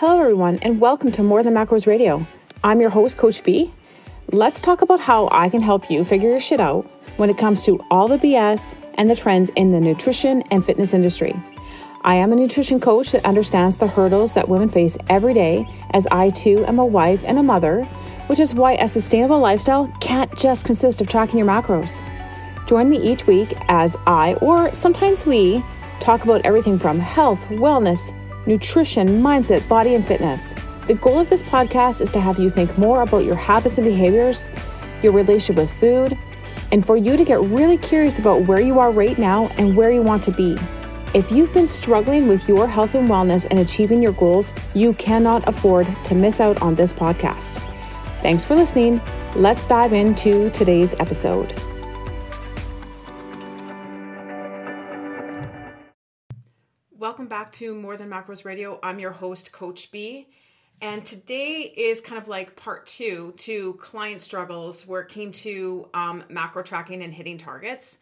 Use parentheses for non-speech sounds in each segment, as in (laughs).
Hello, everyone, and welcome to More Than Macros Radio. I'm your host, Coach B. Let's talk about how I can help you figure your shit out when it comes to all the BS and the trends in the nutrition and fitness industry. I am a nutrition coach that understands the hurdles that women face every day, as I too am a wife and a mother, which is why a sustainable lifestyle can't just consist of tracking your macros. Join me each week as I, or sometimes we, talk about everything from health, wellness, nutrition, mindset, body, and fitness. The goal of this podcast is to have you think more about your habits and behaviors, your relationship with food, and for you to get really curious about where you are right now and where you want to be. If you've been struggling with your health and wellness and achieving your goals, you cannot afford to miss out on this podcast. Thanks for listening. Let's dive into today's episode. Welcome back to More Than Macros Radio. I'm your host, Coach B. And today is kind of like part two to client struggles where it came to um, macro tracking and hitting targets.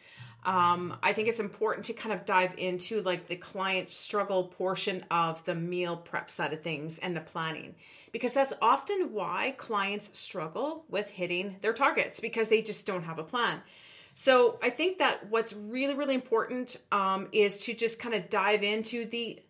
Um, I think it's important to kind of dive into like the client struggle portion of the meal prep side of things and the planning because that's often why clients struggle with hitting their targets because they just don't have a plan. So I think that what's really, really important um, is to just kind of dive into the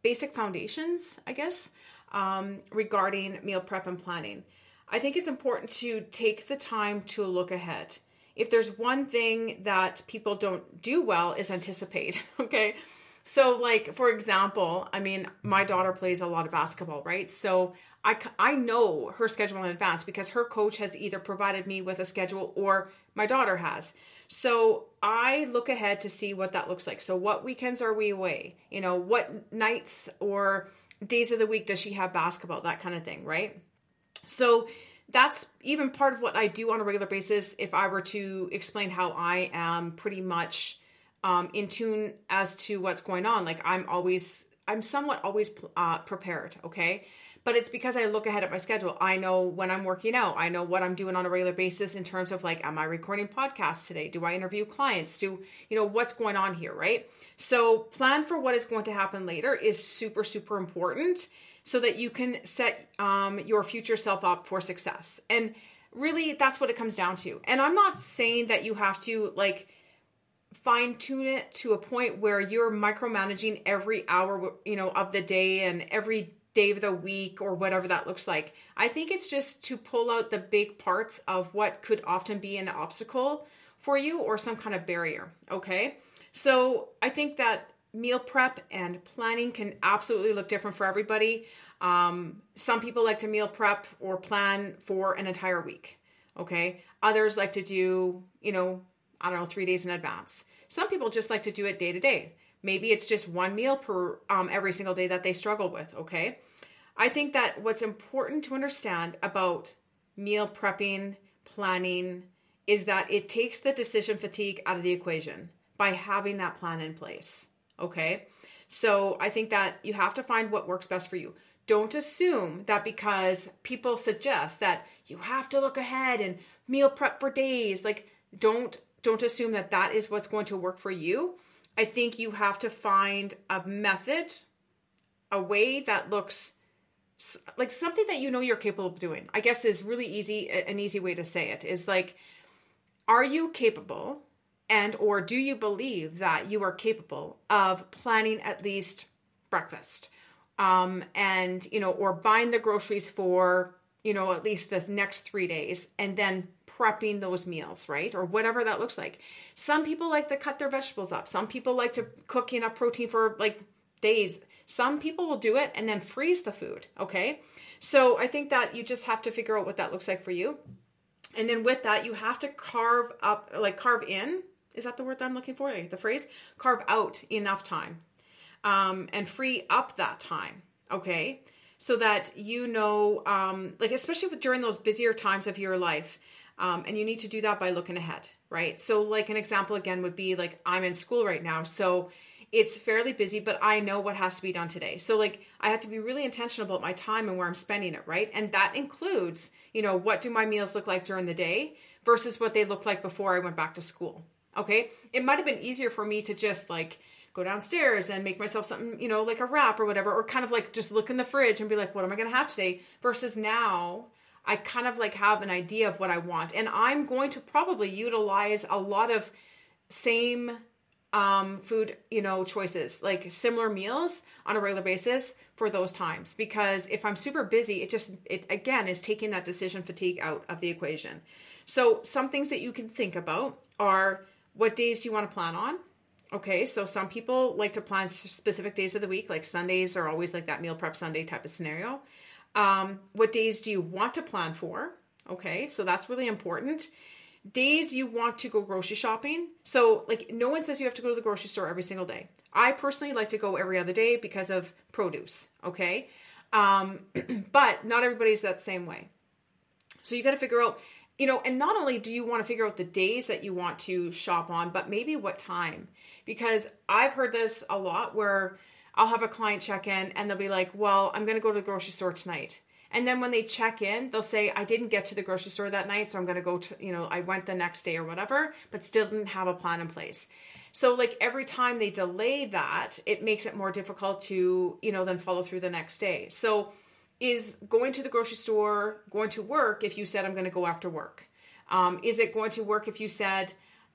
basic foundations, I guess, um, regarding meal prep and planning. I think it's important to take the time to look ahead. If there's one thing that people don't do well is anticipate, (laughs) okay? So, like, for example, I mean, my daughter plays a lot of basketball, right? So, I, I know her schedule in advance because her coach has either provided me with a schedule or my daughter has. So I look ahead to see what that looks like. So, what weekends are we away? You know, what nights or days of the week does she have basketball? That kind of thing, right? So, that's even part of what I do on a regular basis. If I were to explain how I am pretty much um, in tune as to what's going on. Like I'm always, I'm somewhat always uh, prepared. Okay. But it's because I look ahead at my schedule. I know when I'm working out. I know what I'm doing on a regular basis in terms of like, am I recording podcasts today? Do I interview clients? Do, you know, what's going on here, right? So plan for what is going to happen later is super, super important so that you can set um, your future self up for success. And really, that's what it comes down to. And I'm not saying that you have to like, fine tune it to a point where you're micromanaging every hour you know of the day and every day of the week or whatever that looks like i think it's just to pull out the big parts of what could often be an obstacle for you or some kind of barrier okay so i think that meal prep and planning can absolutely look different for everybody um, some people like to meal prep or plan for an entire week okay others like to do you know i don't know three days in advance some people just like to do it day to day. Maybe it's just one meal per um, every single day that they struggle with. Okay. I think that what's important to understand about meal prepping, planning, is that it takes the decision fatigue out of the equation by having that plan in place. Okay. So I think that you have to find what works best for you. Don't assume that because people suggest that you have to look ahead and meal prep for days, like don't don't assume that that is what's going to work for you. I think you have to find a method, a way that looks like something that you know you're capable of doing. I guess is really easy an easy way to say it is like are you capable and or do you believe that you are capable of planning at least breakfast um and you know or buying the groceries for you know at least the next 3 days and then prepping those meals, right? Or whatever that looks like. Some people like to cut their vegetables up. Some people like to cook enough protein for like days. Some people will do it and then freeze the food, okay? So I think that you just have to figure out what that looks like for you. And then with that, you have to carve up, like carve in. Is that the word that I'm looking for? The phrase? Carve out enough time um, and free up that time, okay? So that you know, um, like, especially with, during those busier times of your life, um, and you need to do that by looking ahead, right? So, like an example again would be like I'm in school right now. So, it's fairly busy, but I know what has to be done today. So, like, I have to be really intentional about my time and where I'm spending it, right? And that includes, you know, what do my meals look like during the day versus what they look like before I went back to school. Okay. It might have been easier for me to just like go downstairs and make myself something, you know, like a wrap or whatever, or kind of like just look in the fridge and be like, what am I going to have today? Versus now, I kind of like have an idea of what I want. And I'm going to probably utilize a lot of same um, food, you know, choices, like similar meals on a regular basis for those times. Because if I'm super busy, it just, it again is taking that decision fatigue out of the equation. So, some things that you can think about are what days do you want to plan on? Okay, so some people like to plan specific days of the week, like Sundays are always like that meal prep Sunday type of scenario. Um, what days do you want to plan for? Okay, so that's really important. Days you want to go grocery shopping. So, like, no one says you have to go to the grocery store every single day. I personally like to go every other day because of produce. Okay, um, (clears throat) but not everybody's that same way. So, you got to figure out you know, and not only do you want to figure out the days that you want to shop on, but maybe what time. Because I've heard this a lot where I'll have a client check in and they'll be like, well, I'm going to go to the grocery store tonight. And then when they check in, they'll say, I didn't get to the grocery store that night, so I'm going to go to, you know, I went the next day or whatever, but still didn't have a plan in place. So, like every time they delay that, it makes it more difficult to, you know, then follow through the next day. So, is going to the grocery store going to work if you said I'm going to go after work? Um, is it going to work if you said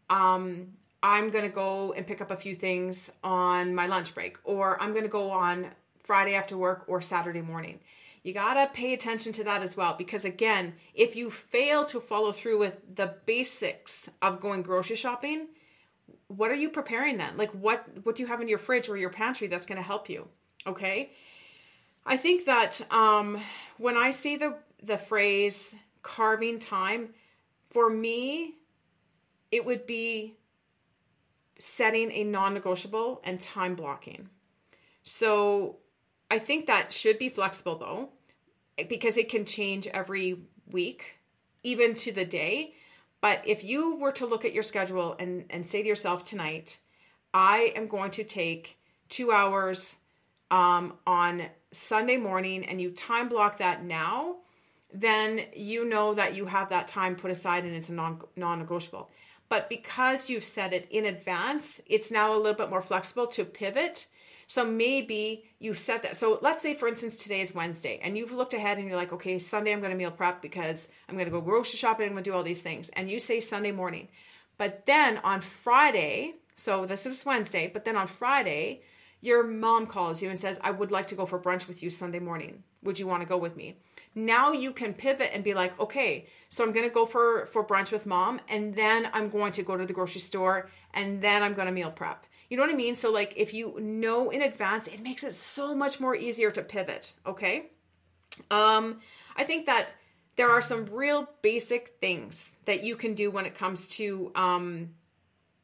um, I'm going to go and pick up a few things on my lunch break, or I'm going to go on Friday after work or Saturday morning? You got to pay attention to that as well because again, if you fail to follow through with the basics of going grocery shopping, what are you preparing then? Like what what do you have in your fridge or your pantry that's going to help you? Okay? I think that um, when I see the the phrase carving time, for me, it would be setting a non-negotiable and time blocking. So I think that should be flexible though, because it can change every week, even to the day. But if you were to look at your schedule and, and say to yourself tonight, I am going to take two hours um, on Sunday morning and you time block that now, then you know that you have that time put aside and it's a non non-negotiable. But because you've set it in advance, it's now a little bit more flexible to pivot. So maybe you set that. So let's say, for instance, today is Wednesday, and you've looked ahead and you're like, okay, Sunday I'm going to meal prep because I'm going to go grocery shopping. I'm going to do all these things. And you say Sunday morning. But then on Friday, so this is Wednesday, but then on Friday, your mom calls you and says, I would like to go for brunch with you Sunday morning. Would you want to go with me? Now you can pivot and be like, okay, so I'm going to go for, for brunch with mom and then I'm going to go to the grocery store and then I'm going to meal prep. You know what I mean? So like if you know in advance, it makes it so much more easier to pivot, okay? Um I think that there are some real basic things that you can do when it comes to um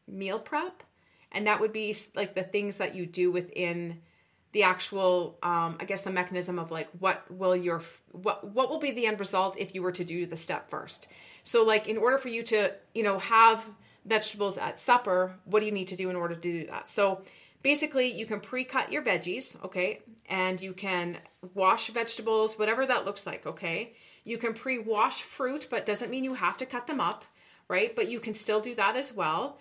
meal prep and that would be like the things that you do within the actual um, i guess the mechanism of like what will your what what will be the end result if you were to do the step first so like in order for you to you know have vegetables at supper what do you need to do in order to do that? So basically you can pre-cut your veggies okay? And you can wash vegetables whatever that looks like okay? You can pre-wash fruit but doesn't mean you have to cut them up right? But you can still do that as well.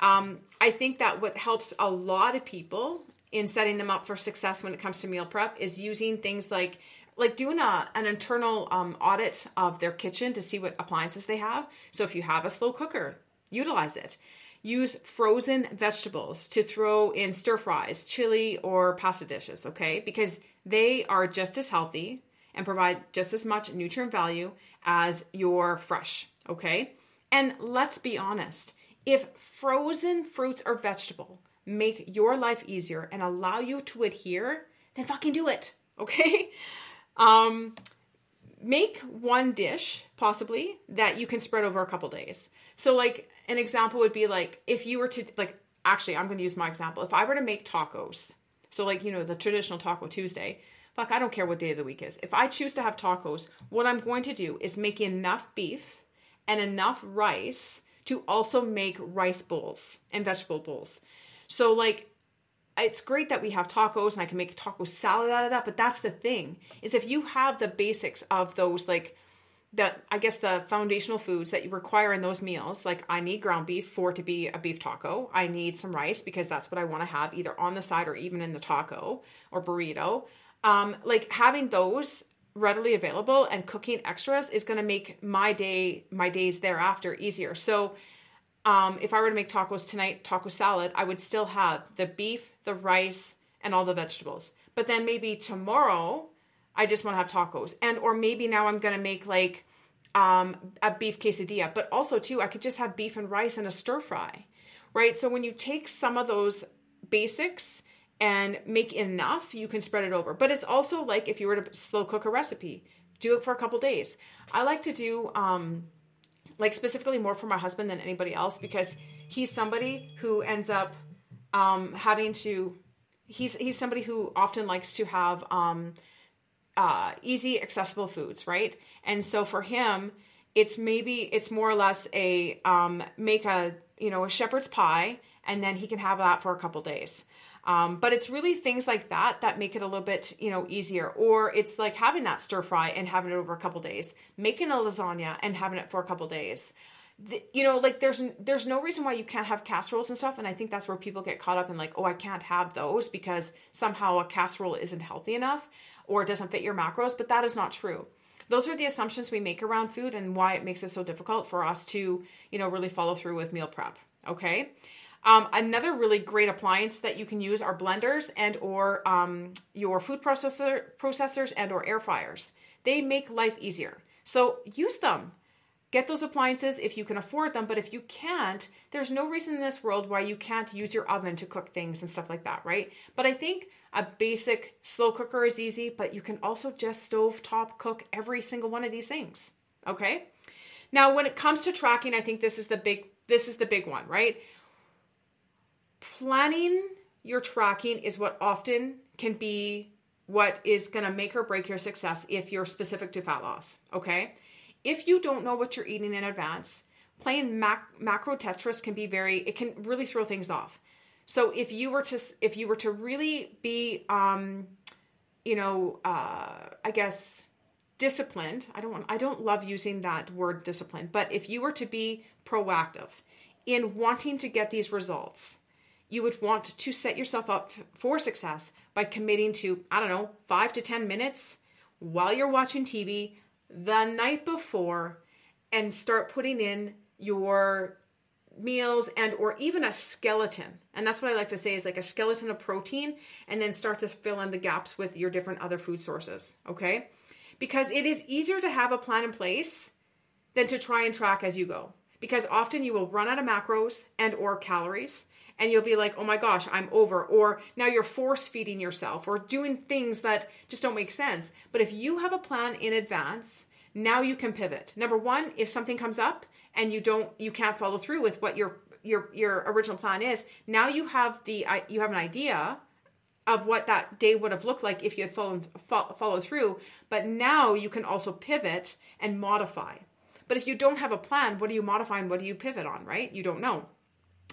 Um, I think that what helps a lot of people in setting them up for success when it comes to meal prep is using things like like doing a, an internal um, audit of their kitchen to see what appliances they have. So if you have a slow cooker, utilize it. Use frozen vegetables to throw in stir fries, chili, or pasta dishes, okay? Because they are just as healthy and provide just as much nutrient value as your fresh, okay? And let's be honest, if frozen fruits or vegetable make your life easier and allow you to adhere, then fucking do it. (laughs) Okay? Um make one dish possibly that you can spread over a couple days. So like an example would be like if you were to like actually I'm going to use my example. If I were to make tacos. So like, you know, the traditional taco Tuesday, fuck, I don't care what day of the week is. If I choose to have tacos, what I'm going to do is make enough beef and enough rice to also make rice bowls and vegetable bowls. So, like, it's great that we have tacos and I can make a taco salad out of that, but that's the thing is if you have the basics of those, like, the I guess the foundational foods that you require in those meals. Like I need ground beef for to be a beef taco. I need some rice because that's what I want to have either on the side or even in the taco or burrito. Um, like having those readily available and cooking extras is going to make my day my days thereafter easier. So um, if I were to make tacos tonight, taco salad, I would still have the beef, the rice, and all the vegetables. But then maybe tomorrow I just want to have tacos. And or maybe now I'm going to make like um, a beef quesadilla, but also too I could just have beef and rice and a stir fry. Right? So when you take some of those basics and make enough, you can spread it over. But it's also like if you were to slow cook a recipe, do it for a couple days. I like to do um like specifically more for my husband than anybody else because he's somebody who ends up um having to he's he's somebody who often likes to have um uh easy accessible foods, right? And so for him, it's maybe it's more or less a um make a, you know, a shepherd's pie and then he can have that for a couple days um, but it's really things like that that make it a little bit, you know, easier. Or it's like having that stir fry and having it over a couple days, making a lasagna and having it for a couple days. You know, like there's there's no reason why you can't have casseroles and stuff. And I think that's where people get caught up in like, oh, I can't have those because somehow a casserole isn't healthy enough or it doesn't fit your macros. But that is not true those are the assumptions we make around food and why it makes it so difficult for us to you know really follow through with meal prep okay um, another really great appliance that you can use are blenders and or um, your food processor processors and or air fryers. They make life easier. So use them. Get those appliances if you can afford them, but if you can't, there's no reason in this world why you can't use your oven to cook things and stuff like that, right? But I think a basic slow cooker is easy, but you can also just stove top cook every single one of these things. Okay? Now, when it comes to tracking, I think this is the big this is the big one, right? planning your tracking is what often can be what is going to make or break your success if you're specific to fat loss. Okay. If you don't know what you're eating in advance, playing mac- macro Tetris can be very, it can really throw things off. So if you were to, if you were to really be, um, you know, uh, I guess disciplined. I don't want, I don't love using that word discipline, but if you were to be proactive in wanting to get these results, you would want to set yourself up for success by committing to, I don't know, five to 10 minutes while you're watching TV the night before and start putting in your meals and or even a skeleton and that's what i like to say is like a skeleton of protein and then start to fill in the gaps with your different other food sources okay because it is easier to have a plan in place than to try and track as you go because often you will run out of macros and or calories and you'll be like, oh my gosh, I'm over. Or now you're force feeding yourself or doing things that just don't make sense. But if you have a plan in advance, now you can pivot. Number one, if something comes up and you don't, you can't follow through with what your your your original plan is, now you have the you have an idea of what that day would have looked like if you had followed followed through. But now you can also pivot and modify. But if you don't have a plan, what do you modify and what do you pivot on? Right? You don't know.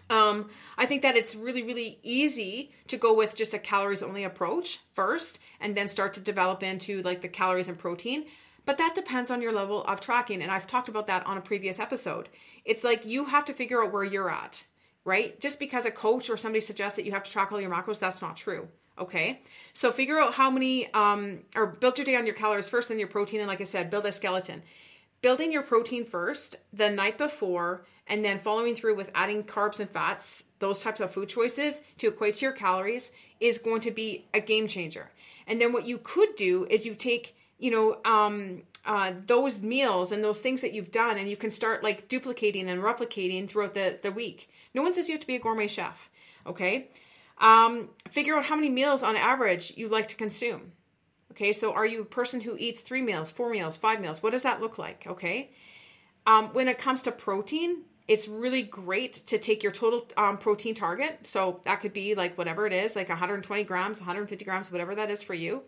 Um, I think that it's really, really easy to go with just a calories only approach first and then start to develop into like the calories and protein. But that depends on your level of tracking. And I've talked about that on a previous episode. It's like you have to figure out where you're at, right? Just because a coach or somebody suggests that you have to track all your macros, that's not true. Okay. So figure out how many, um, or build your day on your calories first, then your protein. And like I said, build a skeleton. Building your protein first the night before and then following through with adding carbs and fats, those types of food choices to equate to your calories is going to be a game changer. And then what you could do is you take, you know, um, uh, those meals and those things that you've done, and you can start like duplicating and replicating throughout the, the week. No one says you have to be a gourmet chef, okay? Um, figure out how many meals on average you like to consume. Okay, so are you a person who eats three meals, four meals, five meals? What does that look like? Okay. Um, when it comes to protein, it's really great to take your total um, protein target. So that could be like whatever it is, like 120 grams, 150 grams, whatever that is for you.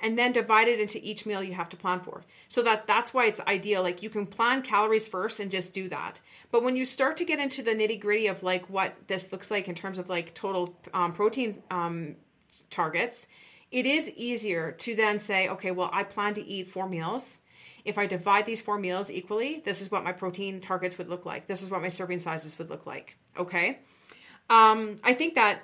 And then divide it into each meal you have to plan for. So that that's why it's ideal. Like you can plan calories first and just do that. But when you start to get into the nitty gritty of like what this looks like in terms of like total um, protein um, targets, it is easier to then say, okay, well, I plan to eat four meals if I divide these four meals equally, this is what my protein targets would look like. This is what my serving sizes would look like. Okay. Um, I think that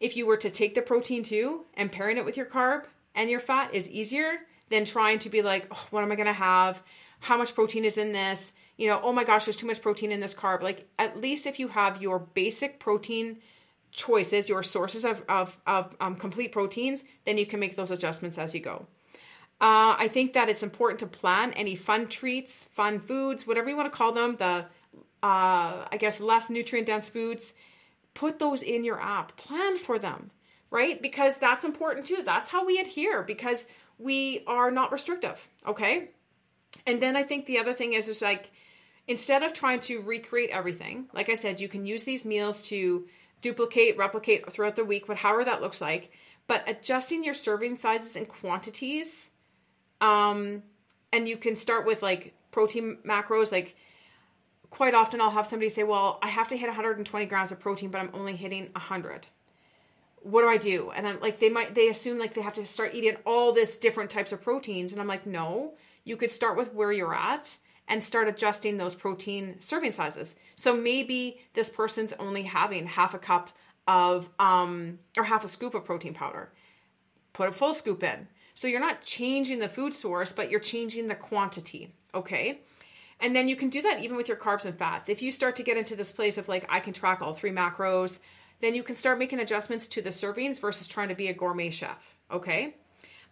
if you were to take the protein too and pairing it with your carb and your fat is easier than trying to be like, oh, what am I going to have? How much protein is in this? You know, oh my gosh, there's too much protein in this carb. Like, at least if you have your basic protein choices, your sources of, of, of um, complete proteins, then you can make those adjustments as you go. Uh, I think that it's important to plan any fun treats, fun foods, whatever you want to call them, the, uh, I guess, less nutrient dense foods put those in your app, plan for them, right? Because that's important too. That's how we adhere because we are not restrictive, okay? And then I think the other thing is is like instead of trying to recreate everything, like I said, you can use these meals to duplicate, replicate throughout the week, but however that looks like, but adjusting your serving sizes and quantities um and you can start with like protein macros like quite often I'll have somebody say, "Well, I have to hit 120 grams of protein, but I'm only hitting 100." What do I do? And I'm like, they might they assume like they have to start eating all this different types of proteins, and I'm like, no, you could start with where you're at and start adjusting those protein serving sizes. So maybe this person's only having half a cup of um or half a scoop of protein powder. Put a full scoop in. So you're not changing the food source, but you're changing the quantity. Okay. And then you can do that even with your carbs and fats. If you start to get into this place of like, I can track all three macros, then you can start making adjustments to the servings versus trying to be a gourmet chef. Okay.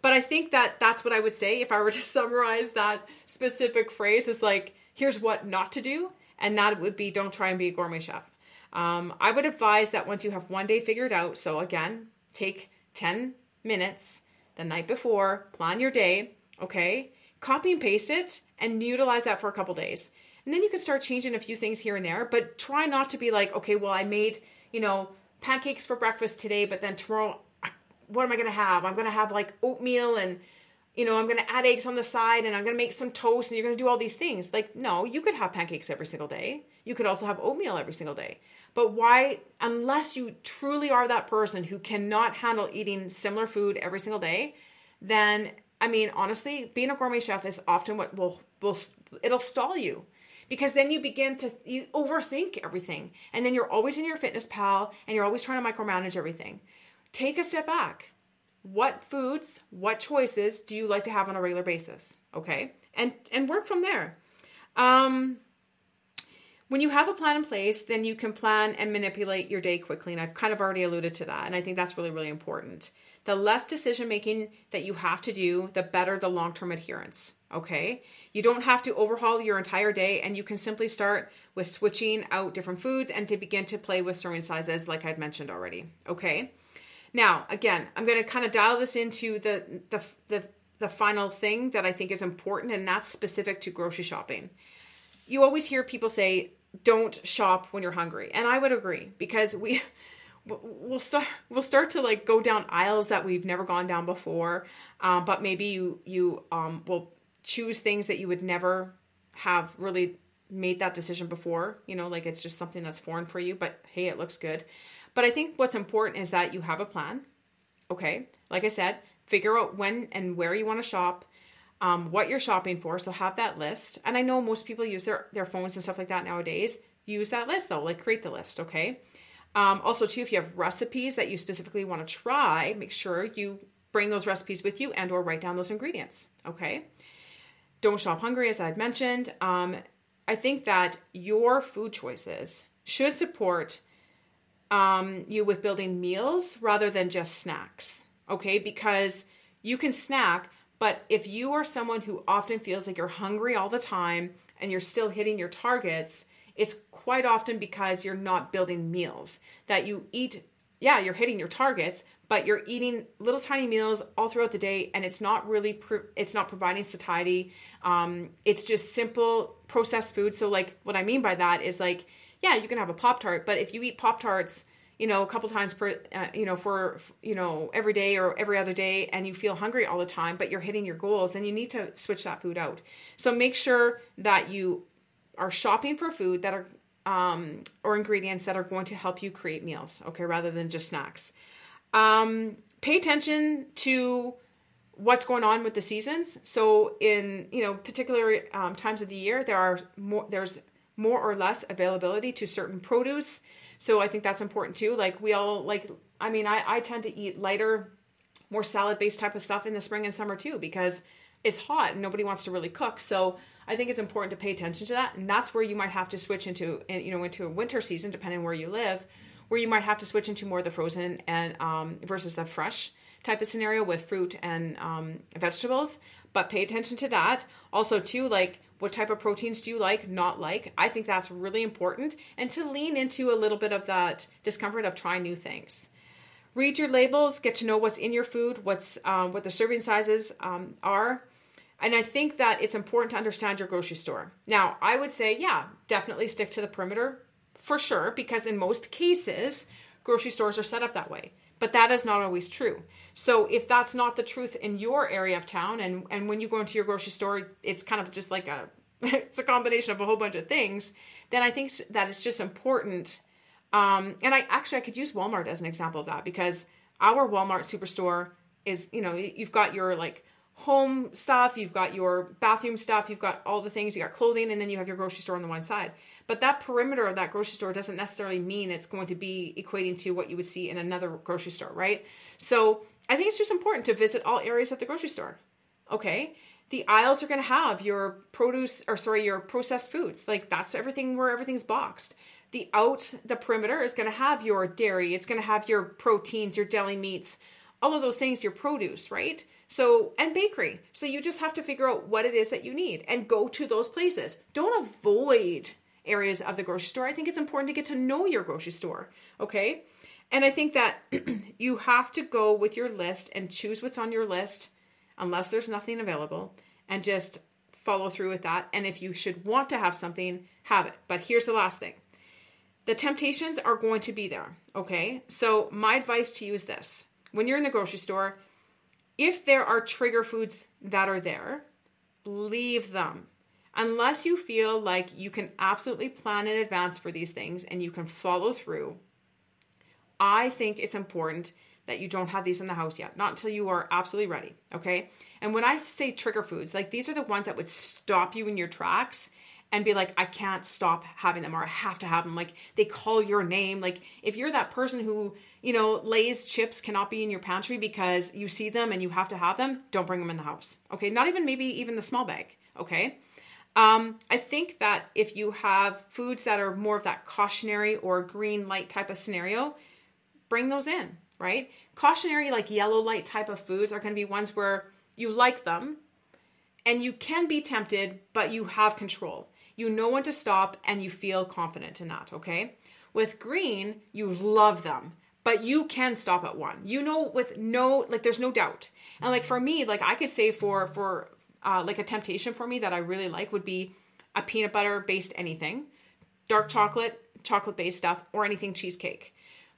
But I think that that's what I would say if I were to (laughs) summarize that specific phrase is like, here's what not to do. And that would be don't try and be a gourmet chef. Um, I would advise that once you have one day figured out, so again, take 10 minutes the night before, plan your day, okay? Copy and paste it and utilize that for a couple days. And then you can start changing a few things here and there, but try not to be like, okay, well, I made, you know, pancakes for breakfast today, but then tomorrow, what am I going to have? I'm going to have like oatmeal and, you know, I'm going to add eggs on the side and I'm going to make some toast and you're going to do all these things. Like, no, you could have pancakes every single day. You could also have oatmeal every single day. But why, unless you truly are that person who cannot handle eating similar food every single day, then I mean, honestly, being a gourmet chef is often what will will it'll stall you because then you begin to you overthink everything and then you're always in your fitness pal and you're always trying to micromanage everything. Take a step back. What foods, what choices do you like to have on a regular basis? Okay? And and work from there. Um when you have a plan in place, then you can plan and manipulate your day quickly. And I've kind of already alluded to that. And I think that's really, really important the less decision making that you have to do, the better the long term adherence. Okay. You don't have to overhaul your entire day, and you can simply start with switching out different foods and to begin to play with serving sizes, like I'd mentioned already. Okay. Now, again, I'm going to kind of dial this into the, the, the, the final thing that I think is important, and that's specific to grocery shopping. You always hear people say, don't shop when you're hungry. And I would agree because we we'll start we'll start to like go down aisles that we've never gone down before um, but maybe you you um, will choose things that you would never have really made that decision before you know like it's just something that's foreign for you but hey it looks good. But i think what's important is that you have a plan okay? Like i said figure out when and where you want to shop um, what you're shopping for so have that list. And i know most people use their their phones and stuff like that nowadays. Use that list though like create the list okay um, also, too, if you have recipes that you specifically want to try, make sure you bring those recipes with you and or write down those ingredients. Okay. Don't shop hungry, as I'd mentioned. Um, I think that your food choices should support um, you with building meals rather than just snacks. Okay, because you can snack, but if you are someone who often feels like you're hungry all the time and you're still hitting your targets, it's quite often because you're not building meals that you eat yeah you're hitting your targets but you're eating little tiny meals all throughout the day and it's not really pro- it's not providing satiety. Um, it's just simple processed food. So like what i mean by that is like yeah you can have a pop tart but if you eat pop tarts you know a couple times per uh, you know for you know every day or every other day and you feel hungry all the time but you're hitting your goals then you need to switch that food out. So make sure that you are shopping for food that are um, or ingredients that are going to help you create meals, okay, rather than just snacks. Um, pay attention to what's going on with the seasons. So in you know particular um, times of the year, there are more there's more or less availability to certain produce. So I think that's important too. Like we all like I mean I I tend to eat lighter, more salad based type of stuff in the spring and summer too because it's hot and nobody wants to really cook. So I think it's important to pay attention to that, and that's where you might have to switch into you know into a winter season depending where you live, where you might have to switch into more of the frozen and um, versus the fresh type of scenario with fruit and um, vegetables. But pay attention to that. Also, too, like what type of proteins do you like, not like? I think that's really important, and to lean into a little bit of that discomfort of trying new things. Read your labels, get to know what's in your food, what's um, what the serving sizes um, are. And I think that it's important to understand your grocery store. Now, I would say, yeah, definitely stick to the perimeter for sure, because in most cases, grocery stores are set up that way. But that is not always true. So if that's not the truth in your area of town, and and when you go into your grocery store, it's kind of just like a (laughs) it's a combination of a whole bunch of things. Then I think that it's just important. Um, and I actually I could use Walmart as an example of that because our Walmart superstore is you know you've got your like home stuff, you've got your bathroom stuff, you've got all the things, you got clothing, and then you have your grocery store on the one side. But that perimeter of that grocery store doesn't necessarily mean it's going to be equating to what you would see in another grocery store, right? So I think it's just important to visit all areas of the grocery store. Okay. The aisles are going to have your produce or sorry, your processed foods. Like that's everything where everything's boxed. The out, the perimeter is going to have your dairy. It's going to have your proteins, your deli meats, all of those things, your produce, right? So, and bakery. So you just have to figure out what it is that you need and go to those places. Don't avoid areas of the grocery store. I think it's important to get to know your grocery store. Okay. And I think that (clears throat) you have to go with your list and choose what's on your list unless there's nothing available and just follow through with that. And if you should want to have something, have it. But here's the last thing the temptations are going to be there. Okay. So, my advice to you is this when you're in the grocery store, if there are trigger foods that are there, leave them. Unless you feel like you can absolutely plan in advance for these things and you can follow through, I think it's important that you don't have these in the house yet, not until you are absolutely ready. Okay. And when I say trigger foods, like these are the ones that would stop you in your tracks and be like, I can't stop having them or I have to have them. Like they call your name. Like if you're that person who, you know, Lay's chips cannot be in your pantry because you see them and you have to have them, don't bring them in the house. Okay. Not even maybe even the small bag. Okay. Um, I think that if you have foods that are more of that cautionary or green light type of scenario, bring those in, right? Cautionary, like yellow light type of foods, are going to be ones where you like them and you can be tempted, but you have control. You know when to stop and you feel confident in that, okay? With green, you love them, but you can stop at one. You know with no like there's no doubt. And like for me, like I could say for for uh, like a temptation for me that I really like would be a peanut butter based anything, dark chocolate, chocolate based stuff, or anything cheesecake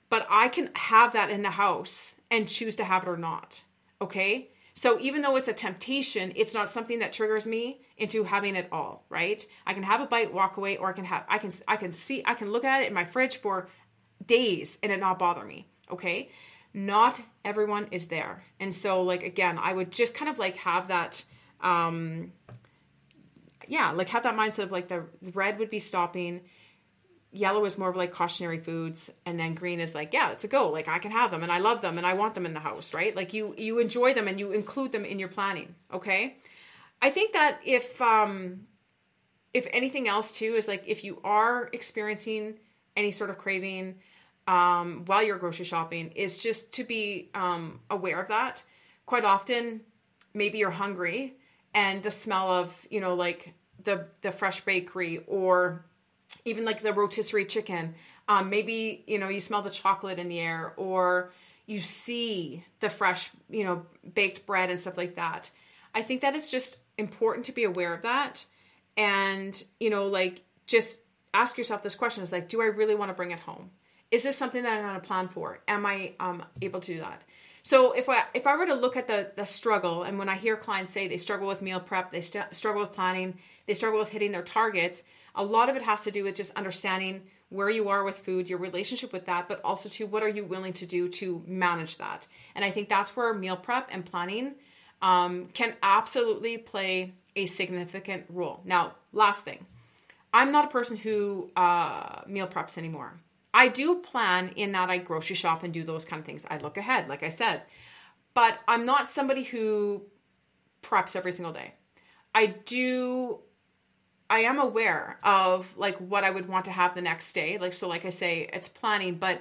but I can have that in the house and choose to have it or not. Okay? So even though it's a temptation, it's not something that triggers me into having it all, right? I can have a bite, walk away, or I can have I can I can see I can look at it in my fridge for days and it not bother me. Okay? Not everyone is there. And so like again, I would just kind of like have that um yeah, like have that mindset of like the red would be stopping yellow is more of like cautionary foods and then green is like yeah it's a go like i can have them and i love them and i want them in the house right like you you enjoy them and you include them in your planning okay i think that if um if anything else too is like if you are experiencing any sort of craving um while you're grocery shopping is just to be um aware of that quite often maybe you're hungry and the smell of you know like the the fresh bakery or even like the rotisserie chicken. Um, maybe you know you smell the chocolate in the air, or you see the fresh, you know, baked bread and stuff like that. I think that it's just important to be aware of that, and you know, like just ask yourself this question: Is like, do I really want to bring it home? Is this something that I'm going to plan for? Am I um, able to do that? So if I if I were to look at the the struggle, and when I hear clients say they struggle with meal prep, they st- struggle with planning, they struggle with hitting their targets, a lot of it has to do with just understanding where you are with food, your relationship with that, but also to what are you willing to do to manage that. And I think that's where meal prep and planning um, can absolutely play a significant role. Now, last thing, I'm not a person who uh, meal preps anymore. I do plan in that I grocery shop and do those kind of things. I look ahead, like I said, but I'm not somebody who preps every single day. I do I am aware of like what I would want to have the next day. Like so like I say it's planning, but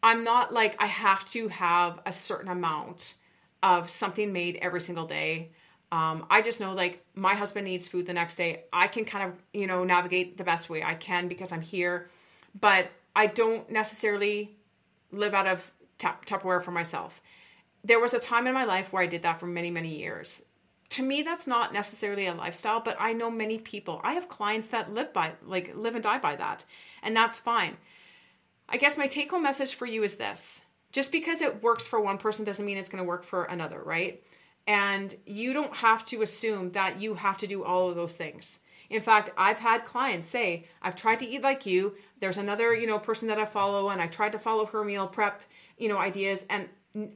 I'm not like I have to have a certain amount of something made every single day. Um, I just know like my husband needs food the next day. I can kind of, you know, navigate the best way I can because I'm here, but I don't necessarily live out of Tupperware for myself. There was a time in my life where I did that for many, many years. To me that's not necessarily a lifestyle but i know many people. I have clients that live by like live and die by that and that's fine. I guess my take home message for you is this. Just because it works for one person doesn't mean it's going to work for another right? And you don't have to assume that you have to do all of those things in fact i've had clients say i've tried to eat like you there's another you know person that i follow and i tried to follow her meal prep you know ideas and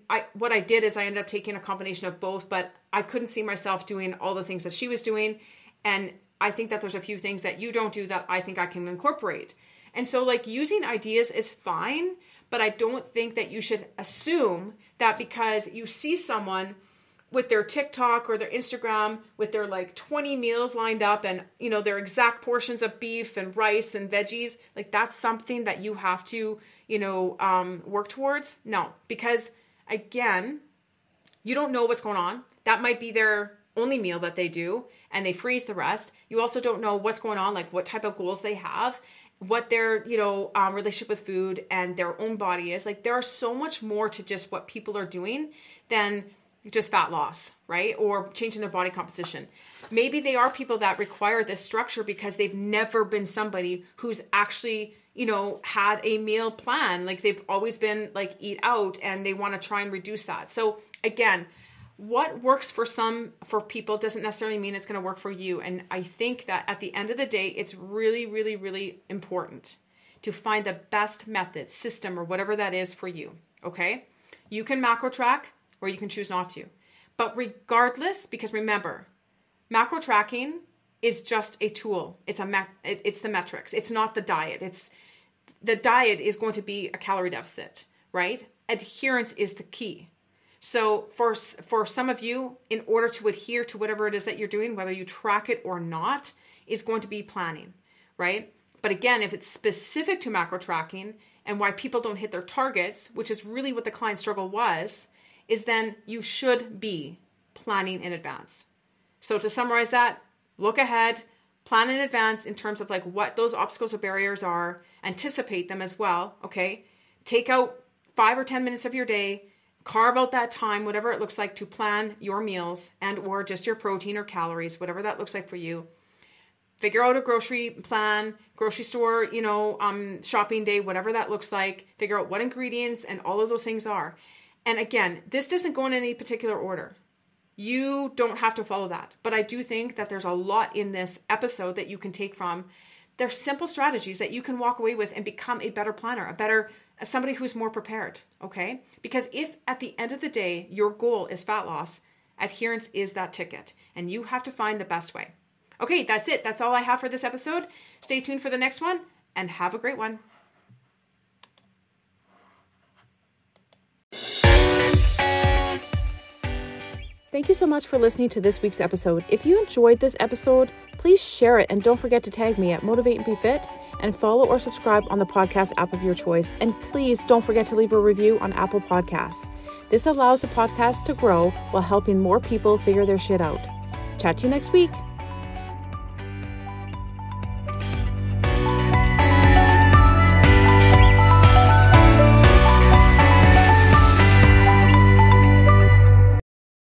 I what I did is I ended up taking a combination of both, but I couldn't see myself doing all the things that she was doing, and I think that there's a few things that you don't do that I think I can incorporate. And so like using ideas is fine, but I don't think that you should assume that because you see someone with their TikTok or their Instagram with their like 20 meals lined up and you know their exact portions of beef and rice and veggies, like that's something that you have to, you know, um work towards. No, because again, you don't know what's going on. That might be their only meal that they do and they freeze the rest. You also don't know what's going on, like what type of goals they have, what their, you know, um, relationship with food and their own body is. Like there are so much more to just what people are doing than just fat loss, right? Or changing their body composition. Maybe they are people that require this structure because they've never been somebody who's actually you know, had a meal plan. Like they've always been like eat out and they want to try and reduce that. So again, what works for some for people doesn't necessarily mean it's going to work for you. And I think that at the end of the day, it's really, really, really important to find the best method, system, or whatever that is for you. Okay? You can macro track or you can choose not to. But regardless, because remember, macro tracking is just a tool. It's a it's the metrics. It's not the diet. It's the diet is going to be a calorie deficit, right? Adherence is the key. So for for some of you, in order to adhere to whatever it is that you're doing, whether you track it or not, is going to be planning, right? But again, if it's specific to macro tracking and why people don't hit their targets, which is really what the client struggle was, is then you should be planning in advance. So to summarize that, look ahead, plan in advance in terms of like what those obstacles or barriers are anticipate them as well okay? Take out five or ten minutes of your day carve out that time whatever it looks like to plan your meals and or just your protein or calories whatever that looks like for you. Figure out a grocery plan grocery store you know um, shopping day whatever that looks like. Figure out what ingredients and all of those things are and again this doesn't go in any particular order you don't have to follow that. But I do think that there's a lot in this episode that you can take from. There's simple strategies that you can walk away with and become a better planner, a better somebody who's more prepared, okay? Because if at the end of the day your goal is fat loss, adherence is that ticket and you have to find the best way. Okay, that's it. That's all I have for this episode. Stay tuned for the next one and have a great one. Thank you so much for listening to this week's episode. If you enjoyed this episode, please share it and don't forget to tag me at Motivate and Be Fit and follow or subscribe on the podcast app of your choice. And please don't forget to leave a review on Apple Podcasts. This allows the podcast to grow while helping more people figure their shit out. Chat to you next week.